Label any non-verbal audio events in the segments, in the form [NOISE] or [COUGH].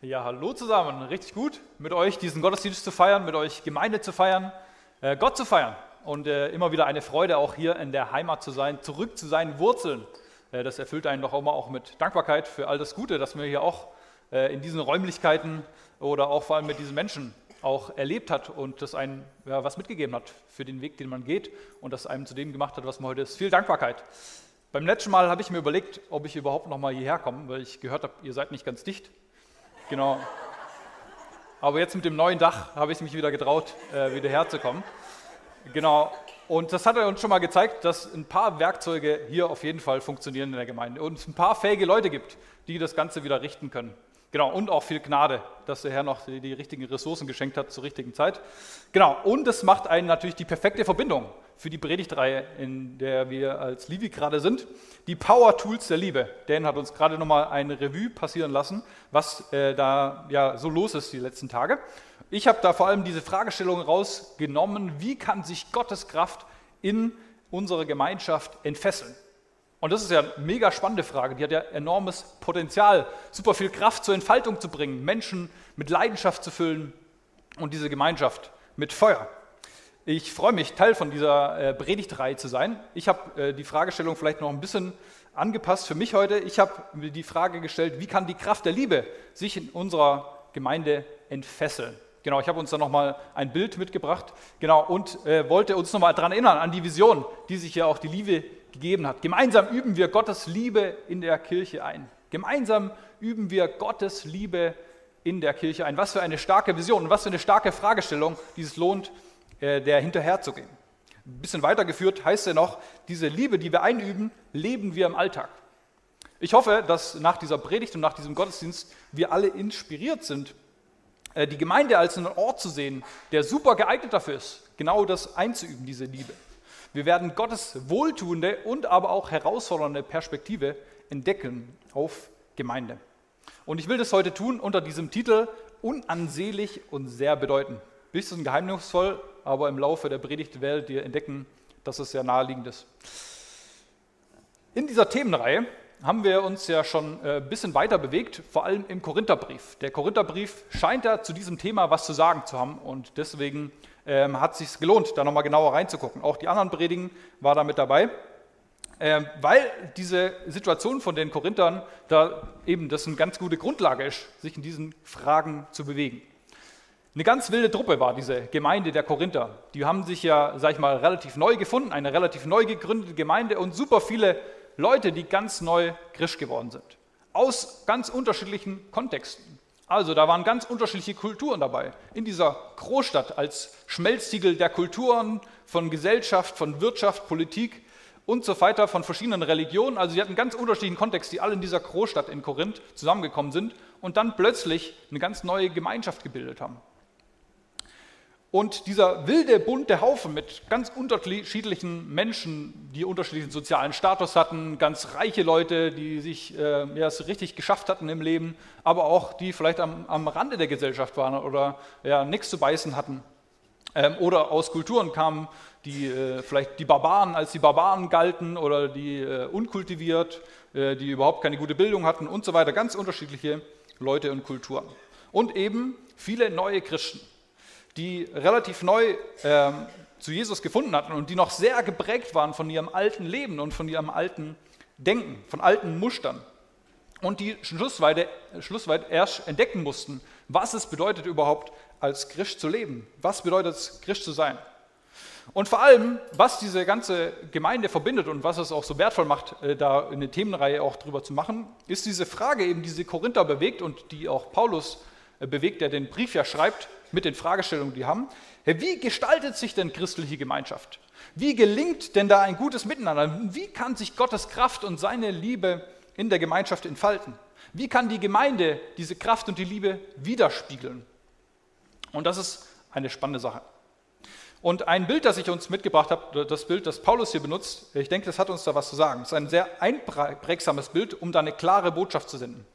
Ja, hallo zusammen. Richtig gut, mit euch diesen Gottesdienst zu feiern, mit euch Gemeinde zu feiern, äh, Gott zu feiern. Und äh, immer wieder eine Freude, auch hier in der Heimat zu sein, zurück zu seinen Wurzeln. Äh, das erfüllt einen doch immer auch mit Dankbarkeit für all das Gute, das man hier auch äh, in diesen Räumlichkeiten oder auch vor allem mit diesen Menschen auch erlebt hat und das einem ja, was mitgegeben hat für den Weg, den man geht und das einem zu dem gemacht hat, was man heute ist. Viel Dankbarkeit. Beim letzten Mal habe ich mir überlegt, ob ich überhaupt noch mal hierher komme, weil ich gehört habe, ihr seid nicht ganz dicht. Genau. Aber jetzt mit dem neuen Dach habe ich mich wieder getraut, äh, wieder herzukommen. Genau. Und das hat er uns schon mal gezeigt, dass ein paar Werkzeuge hier auf jeden Fall funktionieren in der Gemeinde und es ein paar fähige Leute gibt, die das Ganze wieder richten können. Genau, und auch viel Gnade, dass der Herr noch die, die, richtigen Ressourcen geschenkt hat zur richtigen Zeit. Genau, und es macht einen natürlich die perfekte Verbindung für die Predigtreihe, in der wir als Livi gerade sind. Die Power Tools der Liebe. Dan hat uns gerade nochmal eine Revue passieren lassen, was äh, da ja so los ist die letzten Tage. Ich habe da vor allem diese Fragestellung rausgenommen, wie kann sich Gottes Kraft in unserer Gemeinschaft entfesseln? Und das ist ja eine mega spannende Frage, die hat ja enormes Potenzial, super viel Kraft zur Entfaltung zu bringen, Menschen mit Leidenschaft zu füllen und diese Gemeinschaft mit Feuer. Ich freue mich, Teil von dieser äh, Predigtreihe zu sein. Ich habe äh, die Fragestellung vielleicht noch ein bisschen angepasst für mich heute. Ich habe mir die Frage gestellt, wie kann die Kraft der Liebe sich in unserer Gemeinde entfesseln? Genau, ich habe uns da nochmal ein Bild mitgebracht. Genau, und äh, wollte uns nochmal daran erinnern, an die Vision, die sich ja auch die Liebe gegeben hat. Gemeinsam üben wir Gottes Liebe in der Kirche ein. Gemeinsam üben wir Gottes Liebe in der Kirche ein. Was für eine starke Vision und was für eine starke Fragestellung, die es lohnt, der hinterherzugehen. Ein bisschen weitergeführt heißt ja noch, diese Liebe, die wir einüben, leben wir im Alltag. Ich hoffe, dass nach dieser Predigt und nach diesem Gottesdienst wir alle inspiriert sind, äh, die Gemeinde als einen Ort zu sehen, der super geeignet dafür ist, genau das einzuüben, diese Liebe. Wir werden Gottes wohltuende und aber auch herausfordernde Perspektive entdecken auf Gemeinde. Und ich will das heute tun unter diesem Titel Unansehlich und sehr bedeutend. Bisschen geheimnisvoll, aber im Laufe der Predigt werdet ihr entdecken, dass es sehr naheliegend ist. In dieser Themenreihe haben wir uns ja schon ein äh, bisschen weiter bewegt, vor allem im Korintherbrief. Der Korintherbrief scheint ja zu diesem Thema was zu sagen zu haben und deswegen ähm, hat es sich gelohnt, da nochmal genauer reinzugucken. Auch die anderen Predigen war da mit dabei, ähm, weil diese Situation von den Korinthern da eben das eine ganz gute Grundlage ist, sich in diesen Fragen zu bewegen. Eine ganz wilde Truppe war diese Gemeinde der Korinther. Die haben sich ja, sag ich mal, relativ neu gefunden, eine relativ neu gegründete Gemeinde und super viele Leute, die ganz neu Christ geworden sind. Aus ganz unterschiedlichen Kontexten. Also da waren ganz unterschiedliche Kulturen dabei. In dieser Großstadt als Schmelztiegel der Kulturen, von Gesellschaft, von Wirtschaft, Politik und so weiter, von verschiedenen Religionen. Also sie hatten ganz unterschiedlichen Kontext, die alle in dieser Großstadt in Korinth zusammengekommen sind und dann plötzlich eine ganz neue Gemeinschaft gebildet haben. Und dieser wilde, bunte Haufen mit ganz unterschiedlichen Menschen, die unterschiedlichen sozialen Status hatten, ganz reiche Leute, die sich äh, ja, es richtig geschafft hatten im Leben, aber auch die vielleicht am, am Rande der Gesellschaft waren oder ja, nichts zu beißen hatten. Ähm, oder aus Kulturen kamen, die äh, vielleicht die Barbaren als die Barbaren galten oder die äh, unkultiviert, äh, die überhaupt keine gute Bildung hatten und so weiter. Ganz unterschiedliche Leute und Kulturen. Und eben viele neue Christen die relativ neu ähm, zu Jesus gefunden hatten und die noch sehr geprägt waren von ihrem alten Leben und von ihrem alten Denken, von alten Mustern. Und die schlussweit, schlussweit erst entdecken mussten, was es bedeutet überhaupt als Christ zu leben. Was bedeutet es, Christ zu sein? Und vor allem, was diese ganze Gemeinde verbindet und was es auch so wertvoll macht, äh, da eine Themenreihe auch drüber zu machen, ist diese Frage eben, die sie Korinther bewegt und die auch Paulus bewegt, der den Brief ja schreibt, mit den Fragestellungen, die haben. Wie gestaltet sich denn christliche Gemeinschaft? Wie gelingt denn da ein gutes Miteinander? Wie kann sich Gottes Kraft und seine Liebe in der Gemeinschaft entfalten? Wie kann die Gemeinde diese Kraft und die Liebe widerspiegeln? Und das ist eine spannende Sache. Und ein Bild, das ich uns mitgebracht habe, das Bild, das Paulus hier benutzt, ich denke, das hat uns da was zu sagen. Es ist ein sehr einprägsames Bild, um da eine klare Botschaft zu senden.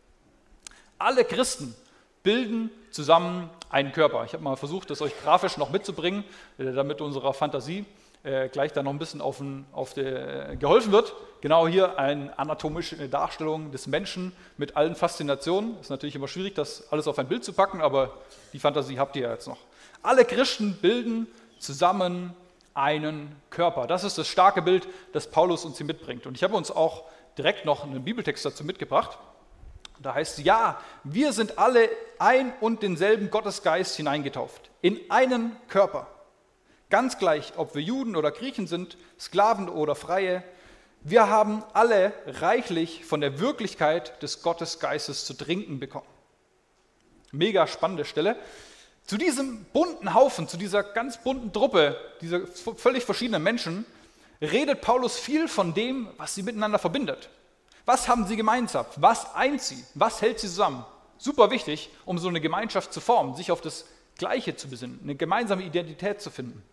Alle Christen bilden zusammen einen Körper. Ich habe mal versucht, das euch grafisch noch mitzubringen, äh, damit unserer Fantasie äh, gleich da noch ein bisschen auf, den, auf der, äh, geholfen wird. Genau hier eine anatomische Darstellung des Menschen mit allen Faszinationen. Ist natürlich immer schwierig, das alles auf ein Bild zu packen, aber die Fantasie habt ihr ja jetzt noch. Alle Christen bilden zusammen einen Körper. Das ist das starke Bild, das Paulus uns hier mitbringt. Und ich habe uns auch direkt noch einen Bibeltext dazu mitgebracht. Da heißt es, ja, wir sind alle ein und denselben Gottesgeist hineingetauft, in einen Körper. Ganz gleich, ob wir Juden oder Griechen sind, Sklaven oder Freie, wir haben alle reichlich von der Wirklichkeit des Gottesgeistes zu trinken bekommen. Mega spannende Stelle. Zu diesem bunten Haufen, zu dieser ganz bunten Truppe, dieser völlig verschiedenen Menschen, redet Paulus viel von dem, was sie miteinander verbindet. Was haben sie gemeinsam? Was eint sie? Was hält sie zusammen? Super wichtig, um so eine Gemeinschaft zu formen, sich auf das Gleiche zu besinnen, eine gemeinsame Identität zu finden.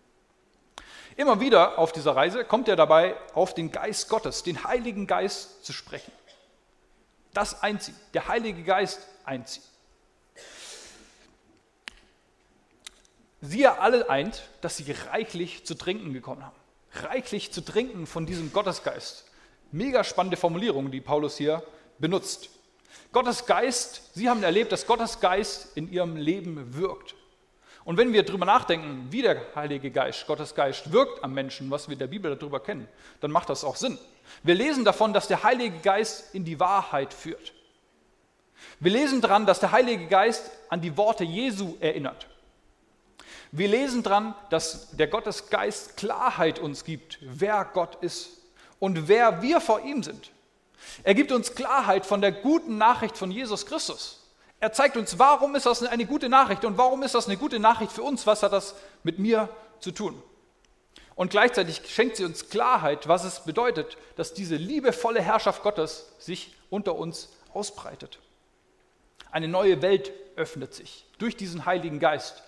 Immer wieder auf dieser Reise kommt er dabei auf den Geist Gottes, den Heiligen Geist zu sprechen. Das eint sie, der Heilige Geist eint sie. Sie alle eint, dass sie reichlich zu trinken gekommen haben. Reichlich zu trinken von diesem Gottesgeist. Mega spannende Formulierung, die Paulus hier benutzt. Gottes Geist, Sie haben erlebt, dass Gottes Geist in Ihrem Leben wirkt. Und wenn wir darüber nachdenken, wie der Heilige Geist, Gottes Geist wirkt am Menschen, was wir in der Bibel darüber kennen, dann macht das auch Sinn. Wir lesen davon, dass der Heilige Geist in die Wahrheit führt. Wir lesen daran, dass der Heilige Geist an die Worte Jesu erinnert. Wir lesen daran, dass der Gottesgeist Klarheit uns gibt, wer Gott ist und wer wir vor ihm sind. Er gibt uns Klarheit von der guten Nachricht von Jesus Christus. Er zeigt uns, warum ist das eine gute Nachricht und warum ist das eine gute Nachricht für uns, was hat das mit mir zu tun. Und gleichzeitig schenkt sie uns Klarheit, was es bedeutet, dass diese liebevolle Herrschaft Gottes sich unter uns ausbreitet. Eine neue Welt öffnet sich durch diesen Heiligen Geist.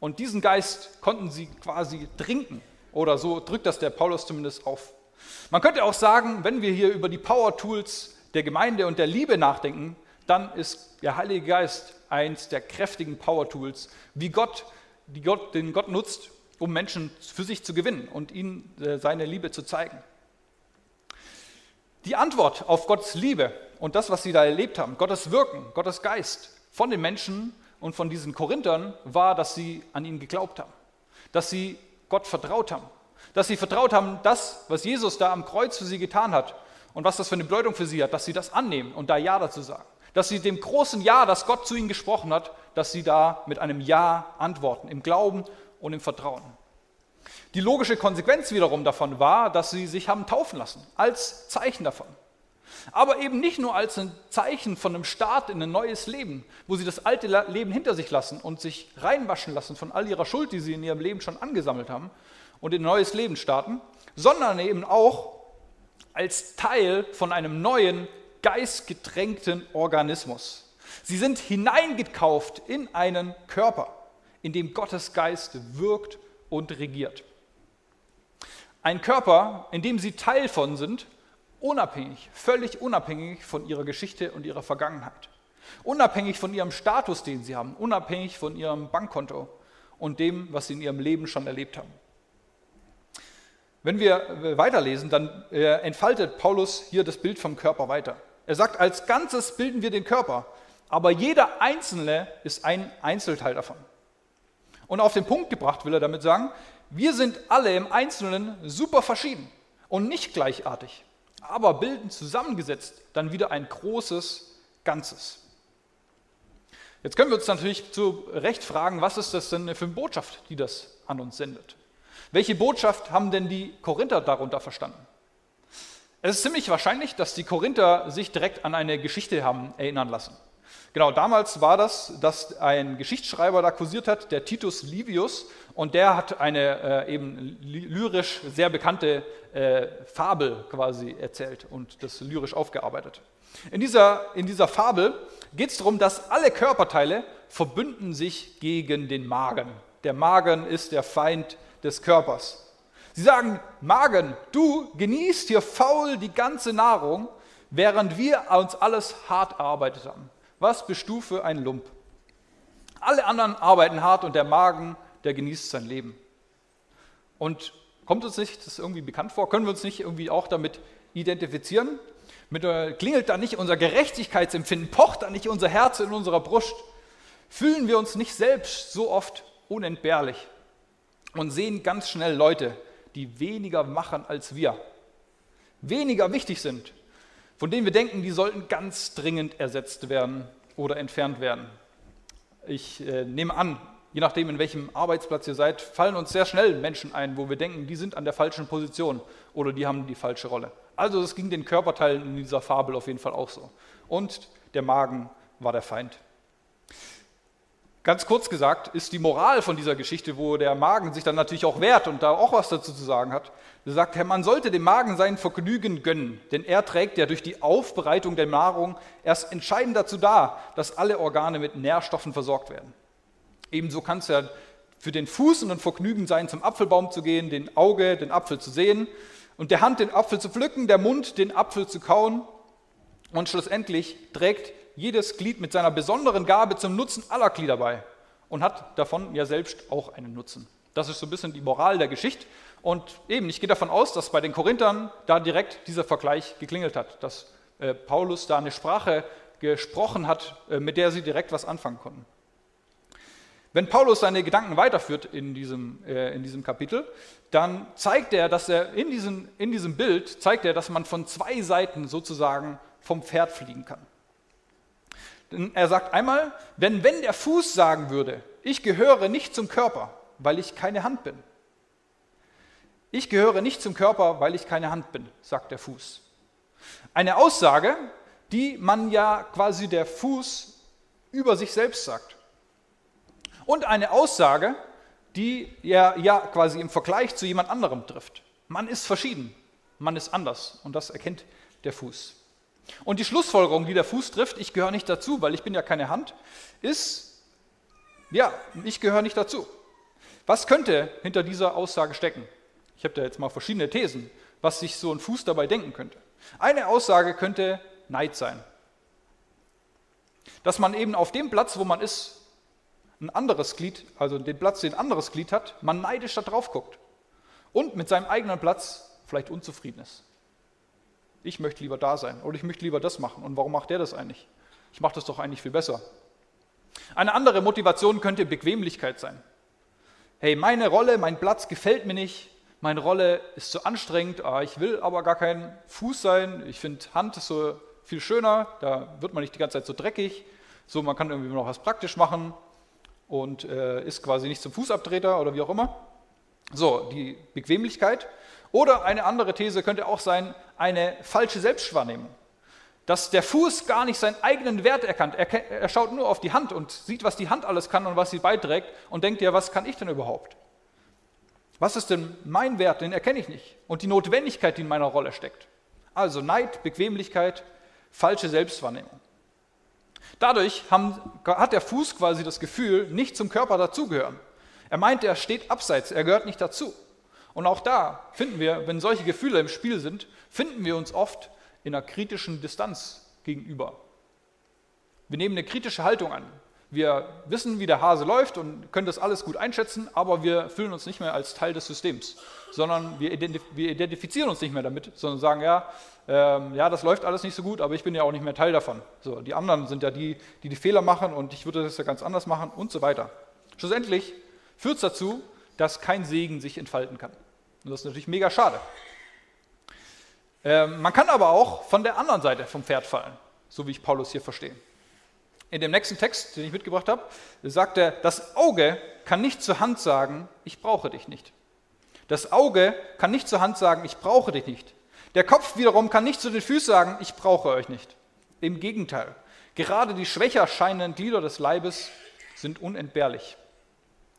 Und diesen Geist konnten sie quasi trinken. Oder so drückt das der Paulus zumindest auf. Man könnte auch sagen, wenn wir hier über die Power Tools der Gemeinde und der Liebe nachdenken, dann ist der Heilige Geist eins der kräftigen Power-Tools, wie Gott, die Gott, den Gott nutzt, um Menschen für sich zu gewinnen und ihnen äh, seine Liebe zu zeigen. Die Antwort auf Gottes Liebe und das, was sie da erlebt haben, Gottes Wirken, Gottes Geist von den Menschen und von diesen Korinthern, war, dass sie an ihn geglaubt haben, dass sie Gott vertraut haben, dass sie vertraut haben, das, was Jesus da am Kreuz für sie getan hat und was das für eine Bedeutung für sie hat, dass sie das annehmen und da Ja dazu sagen dass sie dem großen Ja, das Gott zu ihnen gesprochen hat, dass sie da mit einem Ja antworten, im Glauben und im Vertrauen. Die logische Konsequenz wiederum davon war, dass sie sich haben taufen lassen, als Zeichen davon. Aber eben nicht nur als ein Zeichen von einem Start in ein neues Leben, wo sie das alte Leben hinter sich lassen und sich reinwaschen lassen von all ihrer Schuld, die sie in ihrem Leben schon angesammelt haben und in ein neues Leben starten, sondern eben auch als Teil von einem neuen geistgetränkten Organismus. Sie sind hineingekauft in einen Körper, in dem Gottes Geist wirkt und regiert. Ein Körper, in dem sie Teil von sind, unabhängig, völlig unabhängig von ihrer Geschichte und ihrer Vergangenheit. Unabhängig von ihrem Status, den sie haben, unabhängig von ihrem Bankkonto und dem, was sie in ihrem Leben schon erlebt haben. Wenn wir weiterlesen, dann äh, entfaltet Paulus hier das Bild vom Körper weiter. Er sagt, als Ganzes bilden wir den Körper, aber jeder Einzelne ist ein Einzelteil davon. Und auf den Punkt gebracht will er damit sagen, wir sind alle im Einzelnen super verschieden und nicht gleichartig, aber bilden zusammengesetzt dann wieder ein großes Ganzes. Jetzt können wir uns natürlich zu Recht fragen, was ist das denn für eine Botschaft, die das an uns sendet? Welche Botschaft haben denn die Korinther darunter verstanden? Es ist ziemlich wahrscheinlich, dass die Korinther sich direkt an eine Geschichte haben erinnern lassen. Genau, damals war das, dass ein Geschichtsschreiber da kursiert hat, der Titus Livius, und der hat eine äh, eben lyrisch sehr bekannte äh, Fabel quasi erzählt und das lyrisch aufgearbeitet. In dieser, in dieser Fabel geht es darum, dass alle Körperteile verbünden sich gegen den Magen. Der Magen ist der Feind des Körpers. Sie sagen, Magen, du genießt hier faul die ganze Nahrung, während wir uns alles hart erarbeitet haben. Was für ein Lump? Alle anderen arbeiten hart und der Magen, der genießt sein Leben. Und Kommt uns nicht das irgendwie bekannt vor? Können wir uns nicht irgendwie auch damit identifizieren? Mit, äh, klingelt da nicht unser Gerechtigkeitsempfinden? Pocht da nicht unser Herz in unserer Brust? Fühlen wir uns nicht selbst so oft unentbehrlich und sehen ganz schnell Leute, die weniger machen als wir, weniger wichtig sind, von denen wir denken, die sollten ganz dringend ersetzt werden oder entfernt werden. Ich äh, nehme an, je nachdem, in welchem Arbeitsplatz ihr seid, fallen uns sehr schnell Menschen ein, wo wir denken, die sind an der falschen Position oder die haben die falsche Rolle. Also es ging den Körperteilen in dieser Fabel auf jeden Fall auch so. Und der Magen war der Feind. Ganz kurz gesagt ist die Moral von dieser Geschichte, wo der Magen sich dann natürlich auch wehrt und da auch was dazu zu sagen hat, er sagt, man sollte dem Magen sein Vergnügen gönnen, denn er trägt ja durch die Aufbereitung der Nahrung erst entscheidend dazu da, dass alle Organe mit Nährstoffen versorgt werden. Ebenso kann es ja für den Fuß ein Vergnügen sein, zum Apfelbaum zu gehen, den Auge den Apfel zu sehen und der Hand den Apfel zu pflücken, der Mund den Apfel zu kauen und schlussendlich trägt jedes Glied mit seiner besonderen Gabe zum Nutzen aller Glieder bei und hat davon ja selbst auch einen Nutzen. Das ist so ein bisschen die Moral der Geschichte. Und eben, ich gehe davon aus, dass bei den Korinthern da direkt dieser Vergleich geklingelt hat, dass äh, Paulus da eine Sprache gesprochen hat, äh, mit der sie direkt was anfangen konnten. Wenn Paulus seine Gedanken weiterführt in diesem, äh, in diesem Kapitel, dann zeigt er, dass er in diesem, in diesem Bild zeigt er, dass man von zwei Seiten sozusagen vom Pferd fliegen kann. Er sagt einmal, wenn, wenn der Fuß sagen würde, ich gehöre nicht zum Körper, weil ich keine Hand bin. Ich gehöre nicht zum Körper, weil ich keine Hand bin, sagt der Fuß. Eine Aussage, die man ja quasi der Fuß über sich selbst sagt. Und eine Aussage, die er ja quasi im Vergleich zu jemand anderem trifft. Man ist verschieden, man ist anders und das erkennt der Fuß. Und die Schlussfolgerung, die der Fuß trifft, ich gehöre nicht dazu, weil ich bin ja keine Hand, ist, ja, ich gehöre nicht dazu. Was könnte hinter dieser Aussage stecken? Ich habe da jetzt mal verschiedene Thesen, was sich so ein Fuß dabei denken könnte. Eine Aussage könnte Neid sein. Dass man eben auf dem Platz, wo man ist, ein anderes Glied, also den Platz, den ein anderes Glied hat, man neidisch da drauf guckt und mit seinem eigenen Platz vielleicht unzufrieden ist ich möchte lieber da sein oder ich möchte lieber das machen. Und warum macht der das eigentlich? Ich mache das doch eigentlich viel besser. Eine andere Motivation könnte Bequemlichkeit sein. Hey, meine Rolle, mein Platz gefällt mir nicht, meine Rolle ist zu anstrengend, ah, ich will aber gar kein Fuß sein, ich finde Hand so viel schöner, da wird man nicht die ganze Zeit so dreckig, so man kann irgendwie noch was praktisch machen und äh, ist quasi nicht zum Fußabtreter oder wie auch immer. So, die Bequemlichkeit. Oder eine andere These könnte auch sein, eine falsche Selbstwahrnehmung. Dass der Fuß gar nicht seinen eigenen Wert erkannt. Er, er schaut nur auf die Hand und sieht, was die Hand alles kann und was sie beiträgt und denkt ja, was kann ich denn überhaupt? Was ist denn mein Wert? Den erkenne ich nicht. Und die Notwendigkeit, die in meiner Rolle steckt. Also Neid, Bequemlichkeit, falsche Selbstwahrnehmung. Dadurch haben, hat der Fuß quasi das Gefühl, nicht zum Körper dazugehören. Er meint, er steht abseits, er gehört nicht dazu. Und auch da finden wir, wenn solche Gefühle im Spiel sind, finden wir uns oft in einer kritischen Distanz gegenüber. Wir nehmen eine kritische Haltung an. Wir wissen, wie der Hase läuft und können das alles gut einschätzen, aber wir fühlen uns nicht mehr als Teil des Systems, sondern wir, identif wir identifizieren uns nicht mehr damit, sondern sagen, ja, ähm, ja, das läuft alles nicht so gut, aber ich bin ja auch nicht mehr Teil davon. So, die anderen sind ja die, die die Fehler machen und ich würde das ja ganz anders machen und so weiter. Schlussendlich führt es dazu, dass kein Segen sich entfalten kann. Und das ist natürlich mega schade. Ähm, man kann aber auch von der anderen Seite vom Pferd fallen, so wie ich Paulus hier verstehe. In dem nächsten Text, den ich mitgebracht habe, sagt er, das Auge kann nicht zur Hand sagen, ich brauche dich nicht. Das Auge kann nicht zur Hand sagen, ich brauche dich nicht. Der Kopf wiederum kann nicht zu den Füßen sagen, ich brauche euch nicht. Im Gegenteil, gerade die schwächer scheinenden Glieder des Leibes sind unentbehrlich.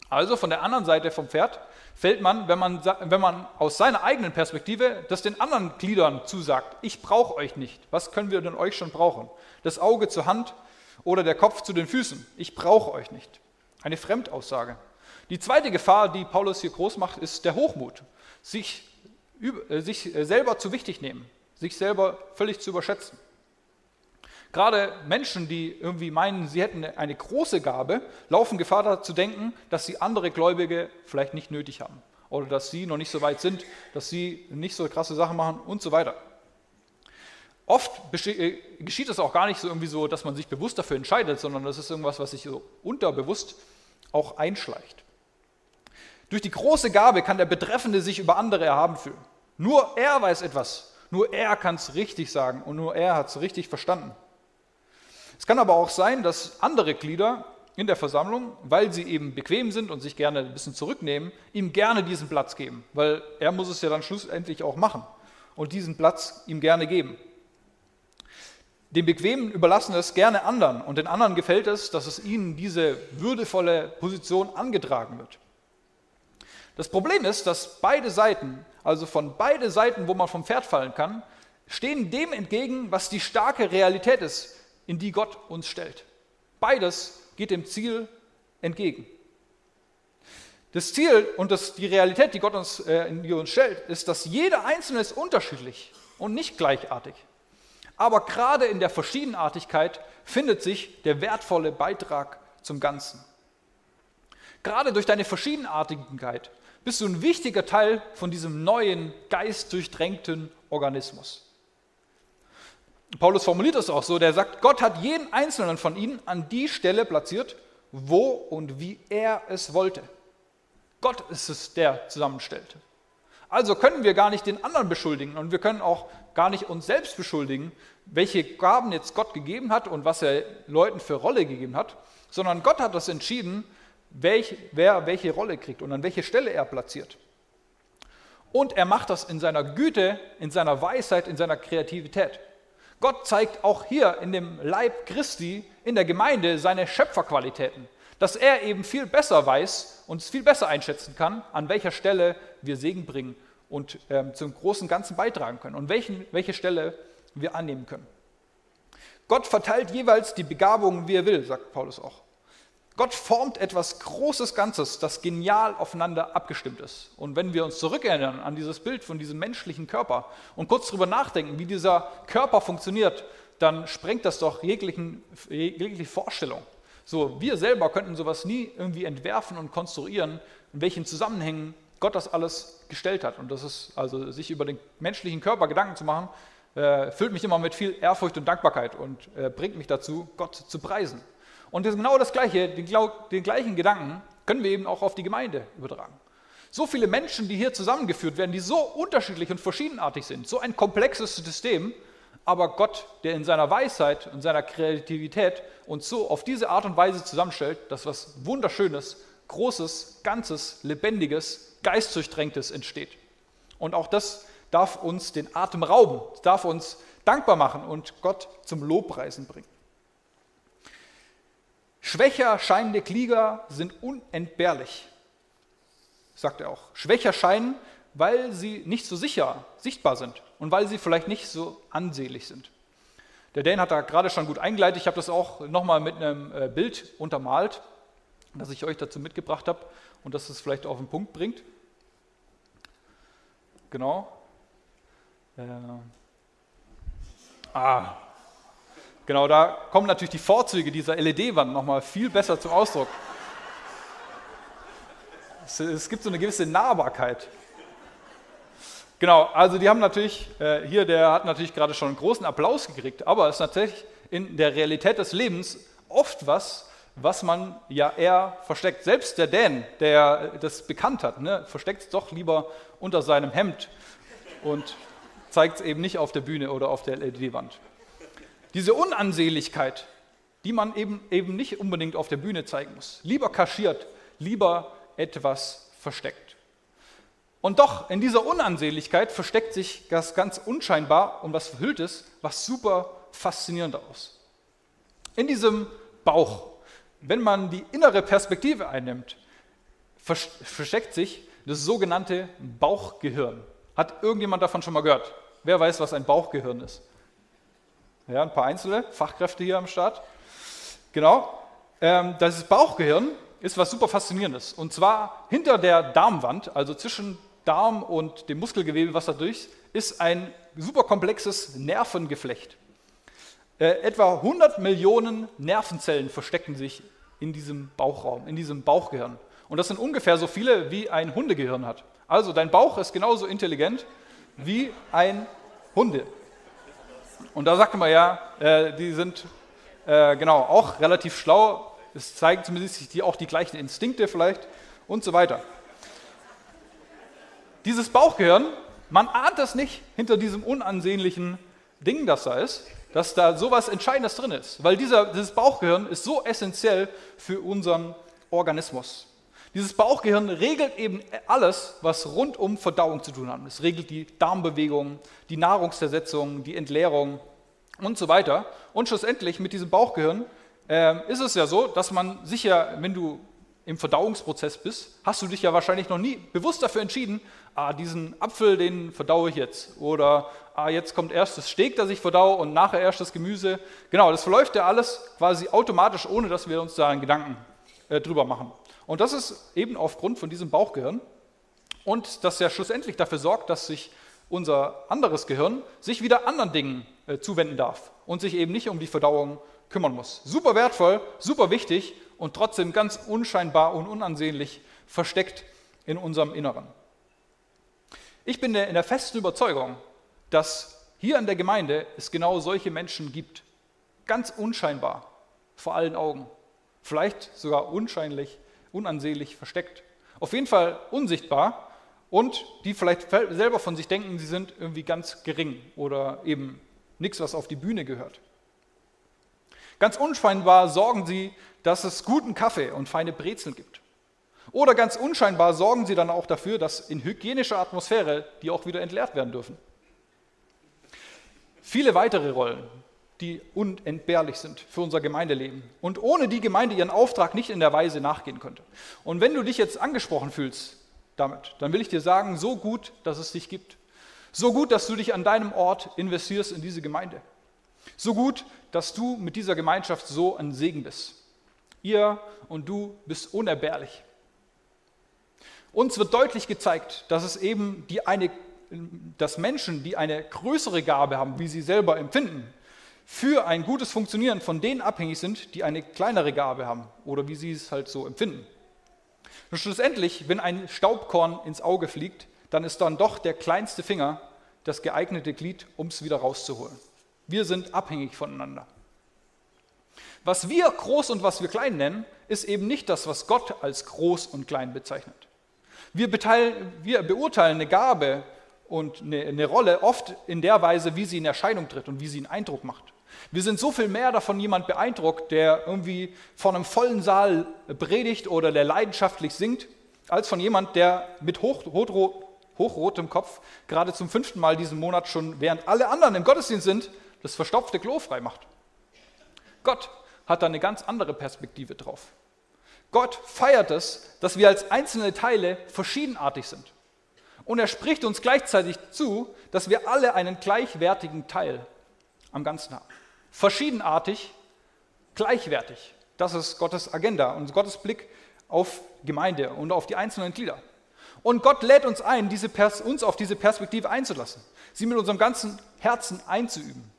Also von der anderen Seite vom Pferd fällt man, wenn man, wenn man aus seiner eigenen Perspektive das den anderen Gliedern zusagt, ich brauche euch nicht, was können wir denn euch schon brauchen? Das Auge zur Hand oder der Kopf zu den Füßen, ich brauche euch nicht. Eine Fremdaussage. Die zweite Gefahr, die Paulus hier groß macht, ist der Hochmut. Sich, äh, sich selber zu wichtig nehmen, sich selber völlig zu überschätzen. Gerade Menschen, die irgendwie meinen, sie hätten eine große Gabe, laufen Gefahr dazu denken, dass sie andere Gläubige vielleicht nicht nötig haben. oder dass sie noch nicht so weit sind, dass sie nicht so krasse Sachen machen und so weiter. Oft äh, geschieht es auch gar nicht so irgendwie so, dass man sich bewusst dafür entscheidet, sondern das ist irgendwas, was sich so unterbewusst auch einschleicht. Durch die große Gabe kann der Betreffende sich über andere erhaben fühlen. Nur er weiß etwas, nur er kann es richtig sagen und nur er hat es richtig verstanden. Es kann aber auch sein, dass andere Glieder in der Versammlung, weil sie eben bequem sind und sich gerne ein bisschen zurücknehmen, ihm gerne diesen Platz geben, weil er muss es ja dann schlussendlich auch machen und diesen Platz ihm gerne geben. Den Bequemen überlassen es gerne anderen und den anderen gefällt es, dass es ihnen diese würdevolle Position angetragen wird. Das Problem ist, dass beide Seiten, also von beide Seiten, wo man vom Pferd fallen kann, stehen dem entgegen, was die starke Realität ist, in die Gott uns stellt. Beides geht dem Ziel entgegen. Das Ziel und das, die Realität, die Gott uns, äh, in die uns stellt, ist, dass jeder Einzelne ist unterschiedlich und nicht gleichartig. Aber gerade in der Verschiedenartigkeit findet sich der wertvolle Beitrag zum Ganzen. Gerade durch deine Verschiedenartigkeit bist du ein wichtiger Teil von diesem neuen, geistdurchtränkten Organismus. Paulus formuliert es auch so, der sagt, Gott hat jeden einzelnen von ihnen an die Stelle platziert, wo und wie er es wollte. Gott ist es, der zusammenstellte. Also können wir gar nicht den anderen beschuldigen und wir können auch gar nicht uns selbst beschuldigen, welche Gaben jetzt Gott gegeben hat und was er Leuten für Rolle gegeben hat, sondern Gott hat das entschieden, welch, wer welche Rolle kriegt und an welche Stelle er platziert. Und er macht das in seiner Güte, in seiner Weisheit, in seiner Kreativität. Gott zeigt auch hier in dem Leib Christi, in der Gemeinde, seine Schöpferqualitäten. Dass er eben viel besser weiß und es viel besser einschätzen kann, an welcher Stelle wir Segen bringen und ähm, zum großen Ganzen beitragen können und welchen, welche Stelle wir annehmen können. Gott verteilt jeweils die Begabungen, wie er will, sagt Paulus auch. Gott formt etwas Großes Ganzes, das genial aufeinander abgestimmt ist. Und wenn wir uns zurückerinnern an dieses Bild von diesem menschlichen Körper und kurz darüber nachdenken, wie dieser Körper funktioniert, dann sprengt das doch jeglichen, jegliche Vorstellung. So, wir selber könnten sowas nie irgendwie entwerfen und konstruieren, in welchen Zusammenhängen Gott das alles gestellt hat. Und das ist also, sich über den menschlichen Körper Gedanken zu machen, äh, füllt mich immer mit viel Ehrfurcht und Dankbarkeit und äh, bringt mich dazu, Gott zu preisen. Und das genau das Gleiche, den, den gleichen Gedanken können wir eben auch auf die Gemeinde übertragen. So viele Menschen, die hier zusammengeführt werden, die so unterschiedlich und verschiedenartig sind, so ein komplexes System, aber Gott, der in seiner Weisheit und seiner Kreativität uns so auf diese Art und Weise zusammenstellt, dass was Wunderschönes, Großes, Ganzes, Lebendiges, Geistdurchtränktes entsteht. Und auch das darf uns den Atem rauben, darf uns dankbar machen und Gott zum Lobpreisen bringen. Schwächer scheinende Klieger sind unentbehrlich, sagt er auch. Schwächer scheinen, weil sie nicht so sicher sichtbar sind und weil sie vielleicht nicht so ansehlich sind. Der Dan hat da gerade schon gut eingeleitet. Ich habe das auch nochmal mit einem äh, Bild untermalt, das ich euch dazu mitgebracht habe und das es vielleicht auf den Punkt bringt. Genau. Äh, ah, Genau, da kommen natürlich die Vorzüge dieser LED-Wand nochmal viel besser zum Ausdruck. Es, es, gibt so eine gewisse Nahbarkeit. Genau, also die haben natürlich, äh, hier, der hat natürlich gerade schon einen großen Applaus gekriegt, aber es ist natürlich in der Realität des Lebens oft was, was man ja eher versteckt. Selbst der Dan, der das bekannt hat, ne, versteckt es doch lieber unter seinem Hemd und zeigt es eben nicht auf der Bühne oder auf der LED-Wand. Diese Unansehnlichkeit, die man eben, eben nicht unbedingt auf der Bühne zeigen muss. Lieber kaschiert, lieber etwas versteckt. Und doch, in dieser Unansehnlichkeit versteckt sich das ganz unscheinbar und was Verhülltes, was super faszinierend aus. In diesem Bauch, wenn man die innere Perspektive einnimmt, versteckt sich das sogenannte Bauchgehirn. Hat irgendjemand davon schon mal gehört? Wer weiß, was ein Bauchgehirn ist? Ja, ein paar einzelne Fachkräfte hier am Start. Genau. Ähm, das Bauchgehirn ist was super Faszinierendes. Und zwar hinter der Darmwand, also zwischen Darm und dem Muskelgewebe, was da durch ist, ein super komplexes Nervengeflecht. Äh, etwa 100 Millionen Nervenzellen verstecken sich in diesem Bauchraum, in diesem Bauchgehirn. Und das sind ungefähr so viele, wie ein Hundegehirn hat. Also dein Bauch ist genauso intelligent wie ein Hunde. Und da sagte man ja, äh, die sind äh, genau auch relativ schlau. Es zeigen zumindest die, auch die gleichen Instinkte vielleicht und so weiter. Dieses Bauchgehirn, man ahnt das nicht hinter diesem unansehnlichen Ding, das da ist, dass da sowas Entscheidendes drin ist. Weil dieser, dieses Bauchgehirn ist so essentiell für unseren Organismus. Dieses Bauchgehirn regelt eben alles, was rund um Verdauung zu tun hat. Es regelt die Darmbewegung, die Nahrungszersetzung, die Entleerung und so weiter. Und schlussendlich mit diesem Bauchgehirn äh, ist es ja so, dass man sich ja, wenn du im Verdauungsprozess bist, hast du dich ja wahrscheinlich noch nie bewusst dafür entschieden, ah, diesen Apfel, den verdaue ich jetzt. Oder ah, jetzt kommt erst das Steak, das ich verdaue und nachher erst das Gemüse. Genau, das verläuft ja alles quasi automatisch, ohne dass wir uns da einen Gedanken äh, drüber machen. Und das ist eben aufgrund von diesem Bauchgehirn und das ja schlussendlich dafür sorgt, dass sich unser anderes Gehirn sich wieder anderen Dingen äh, zuwenden darf und sich eben nicht um die Verdauung kümmern muss. Super wertvoll, super wichtig und trotzdem ganz unscheinbar und unansehnlich versteckt in unserem Inneren. Ich bin in der festen Überzeugung, dass hier in der Gemeinde es genau solche Menschen gibt, ganz unscheinbar vor allen Augen, vielleicht sogar unscheinlich, unansehnlich versteckt, auf jeden Fall unsichtbar und die vielleicht selber von sich denken, sie sind irgendwie ganz gering oder eben nichts, was auf die Bühne gehört. Ganz unscheinbar sorgen sie, dass es guten Kaffee und feine Brezeln gibt. Oder ganz unscheinbar sorgen sie dann auch dafür, dass in hygienischer Atmosphäre die auch wieder entleert werden dürfen. Viele weitere Rollen, die unentbehrlich sind für unser Gemeindeleben und ohne die Gemeinde ihren Auftrag nicht in der Weise nachgehen könnte. Und wenn du dich jetzt angesprochen fühlst damit, dann will ich dir sagen, so gut, dass es dich gibt. So gut, dass du dich an deinem Ort investierst in diese Gemeinde. So gut, dass du mit dieser Gemeinschaft so ein Segen bist. Ihr und du bist unerbehrlich. Uns wird deutlich gezeigt, dass es eben die eine, dass Menschen, die eine größere Gabe haben, wie sie selber empfinden, für ein gutes Funktionieren von denen abhängig sind, die eine kleinere Gabe haben oder wie sie es halt so empfinden. Und schlussendlich, wenn ein Staubkorn ins Auge fliegt, dann ist dann doch der kleinste Finger das geeignete Glied, um es wieder rauszuholen. Wir sind abhängig voneinander. Was wir groß und was wir klein nennen, ist eben nicht das, was Gott als groß und klein bezeichnet. Wir, wir beurteilen eine Gabe und eine, eine Rolle oft in der Weise, wie sie in Erscheinung tritt und wie sie einen Eindruck macht. Wir sind so viel mehr davon jemand beeindruckt, der irgendwie von einem vollen Saal predigt oder der leidenschaftlich singt, als von jemand, der mit hoch, hoch, hochrotem Kopf gerade zum fünften Mal diesen Monat schon, während alle anderen im Gottesdienst sind, das verstopfte Klo frei macht. Gott hat da eine ganz andere Perspektive drauf. Gott feiert es, dass wir als einzelne Teile verschiedenartig sind. Und er spricht uns gleichzeitig zu, dass wir alle einen gleichwertigen Teil am Ganzen haben. Verschiedenartig, gleichwertig. Das ist Gottes Agenda und Gottes Blick auf Gemeinde und auf die einzelnen Glieder. Und Gott lädt uns ein, uns auf diese Perspektive einzulassen, sie mit unserem ganzen Herzen einzuüben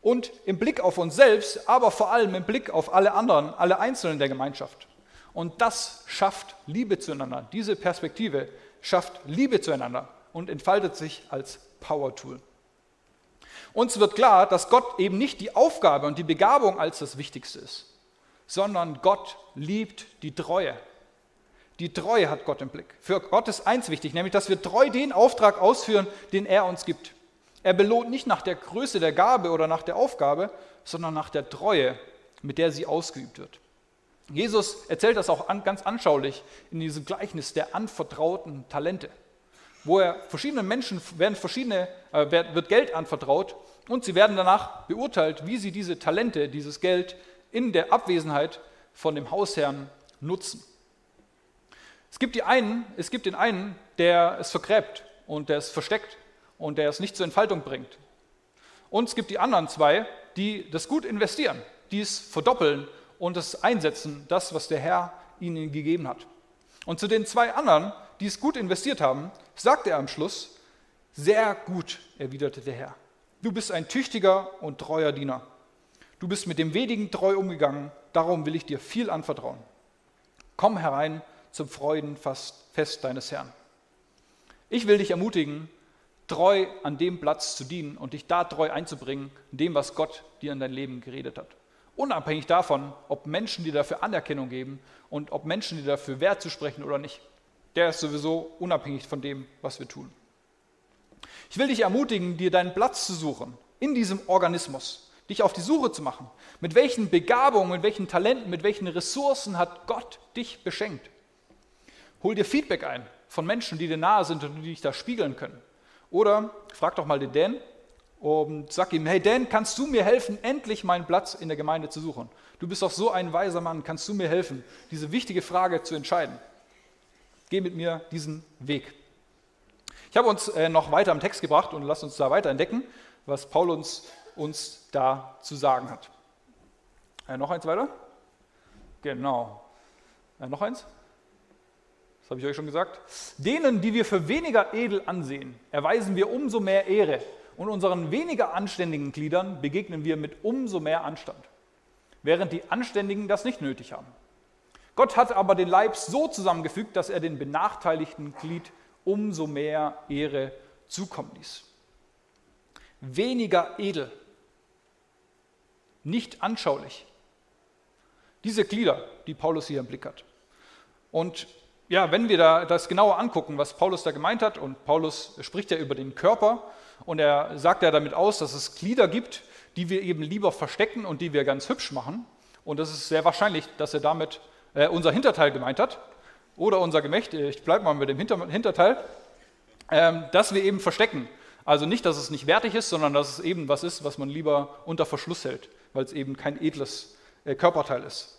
und im Blick auf uns selbst, aber vor allem im Blick auf alle anderen, alle Einzelnen der Gemeinschaft. Und das schafft Liebe zueinander. Diese Perspektive schafft Liebe zueinander und entfaltet sich als Power-Tool. Uns wird klar, dass Gott eben nicht die Aufgabe und die Begabung als das Wichtigste ist, sondern Gott liebt die Treue. Die Treue hat Gott im Blick. Für Gott ist eins wichtig, nämlich dass wir treu den Auftrag ausführen, den er uns gibt. Er belohnt nicht nach der Größe der Gabe oder nach der Aufgabe, sondern nach der Treue, mit der sie ausgeübt wird. Jesus erzählt das auch an, ganz anschaulich in diesem Gleichnis der anvertrauten Talente, wo er verschiedenen Menschen werden verschiedene, äh, wird Geld anvertraut und sie werden danach beurteilt, wie sie diese Talente, dieses Geld in der Abwesenheit von dem Hausherrn nutzen. Es gibt, die einen, es gibt den einen, der es vergräbt und der es versteckt und der es nicht zur Entfaltung bringt. Und es gibt die anderen zwei, die das gut investieren, die es verdoppeln und es einsetzen, das, was der Herr ihnen gegeben hat. Und zu den zwei anderen, die es gut investiert haben, sagt er am Schluss, sehr gut, erwiderte der Herr. Du bist ein tüchtiger und treuer Diener. Du bist mit dem wenigen treu umgegangen, darum will ich dir viel anvertrauen. Komm herein zum Freudenfest deines Herrn. Ich will dich ermutigen, treu an dem Platz zu dienen und dich da treu einzubringen, in dem, was Gott dir in dein Leben geredet hat. Unabhängig davon, ob Menschen dir dafür Anerkennung geben und ob Menschen dir dafür Wert zu sprechen oder nicht. Der ist sowieso unabhängig von dem, was wir tun. Ich will dich ermutigen, dir deinen Platz zu suchen in diesem Organismus, dich auf die Suche zu machen. Mit welchen Begabungen, mit welchen Talenten, mit welchen Ressourcen hat Gott dich beschenkt? Hol dir Feedback ein von Menschen, die dir nahe sind und die dich da spiegeln können. Oder frag doch mal den Dan und sag ihm, hey Dan, kannst du mir helfen, endlich meinen Platz in der Gemeinde zu suchen? Du bist doch so ein weiser Mann, kannst du mir helfen, diese wichtige Frage zu entscheiden? Geh mit mir diesen Weg. Ich habe uns äh, noch weiter am Text gebracht und lasst uns da weiter entdecken, was Paulus uns da zu sagen hat. Äh, noch eins weiter? Genau. Äh, noch eins? Das habe ich euch schon gesagt. Denen, die wir für weniger edel ansehen, erweisen wir umso mehr Ehre und unseren weniger anständigen Gliedern begegnen wir mit umso mehr Anstand, während die Anständigen das nicht nötig haben. Gott hat aber den Leib so zusammengefügt, dass er den benachteiligten Glied umso mehr Ehre zukommen ließ. Weniger edel, nicht anschaulich. Diese Glieder, die Paulus hier im Blick hat. Und ja, wenn wir da das genauer angucken, was Paulus da gemeint hat, und Paulus spricht ja über den Körper und er sagt ja damit aus, dass es Glieder gibt, die wir eben lieber verstecken und die wir ganz hübsch machen. Und das ist sehr wahrscheinlich, dass er damit äh, unser Hinterteil gemeint hat oder unser Gemächt, ich bleibe mal mit dem Hinter Hinterteil, ähm, dass wir eben verstecken. Also nicht, dass es nicht wertig ist, sondern dass es eben was ist, was man lieber unter Verschluss hält, weil es eben kein edles äh, Körperteil ist.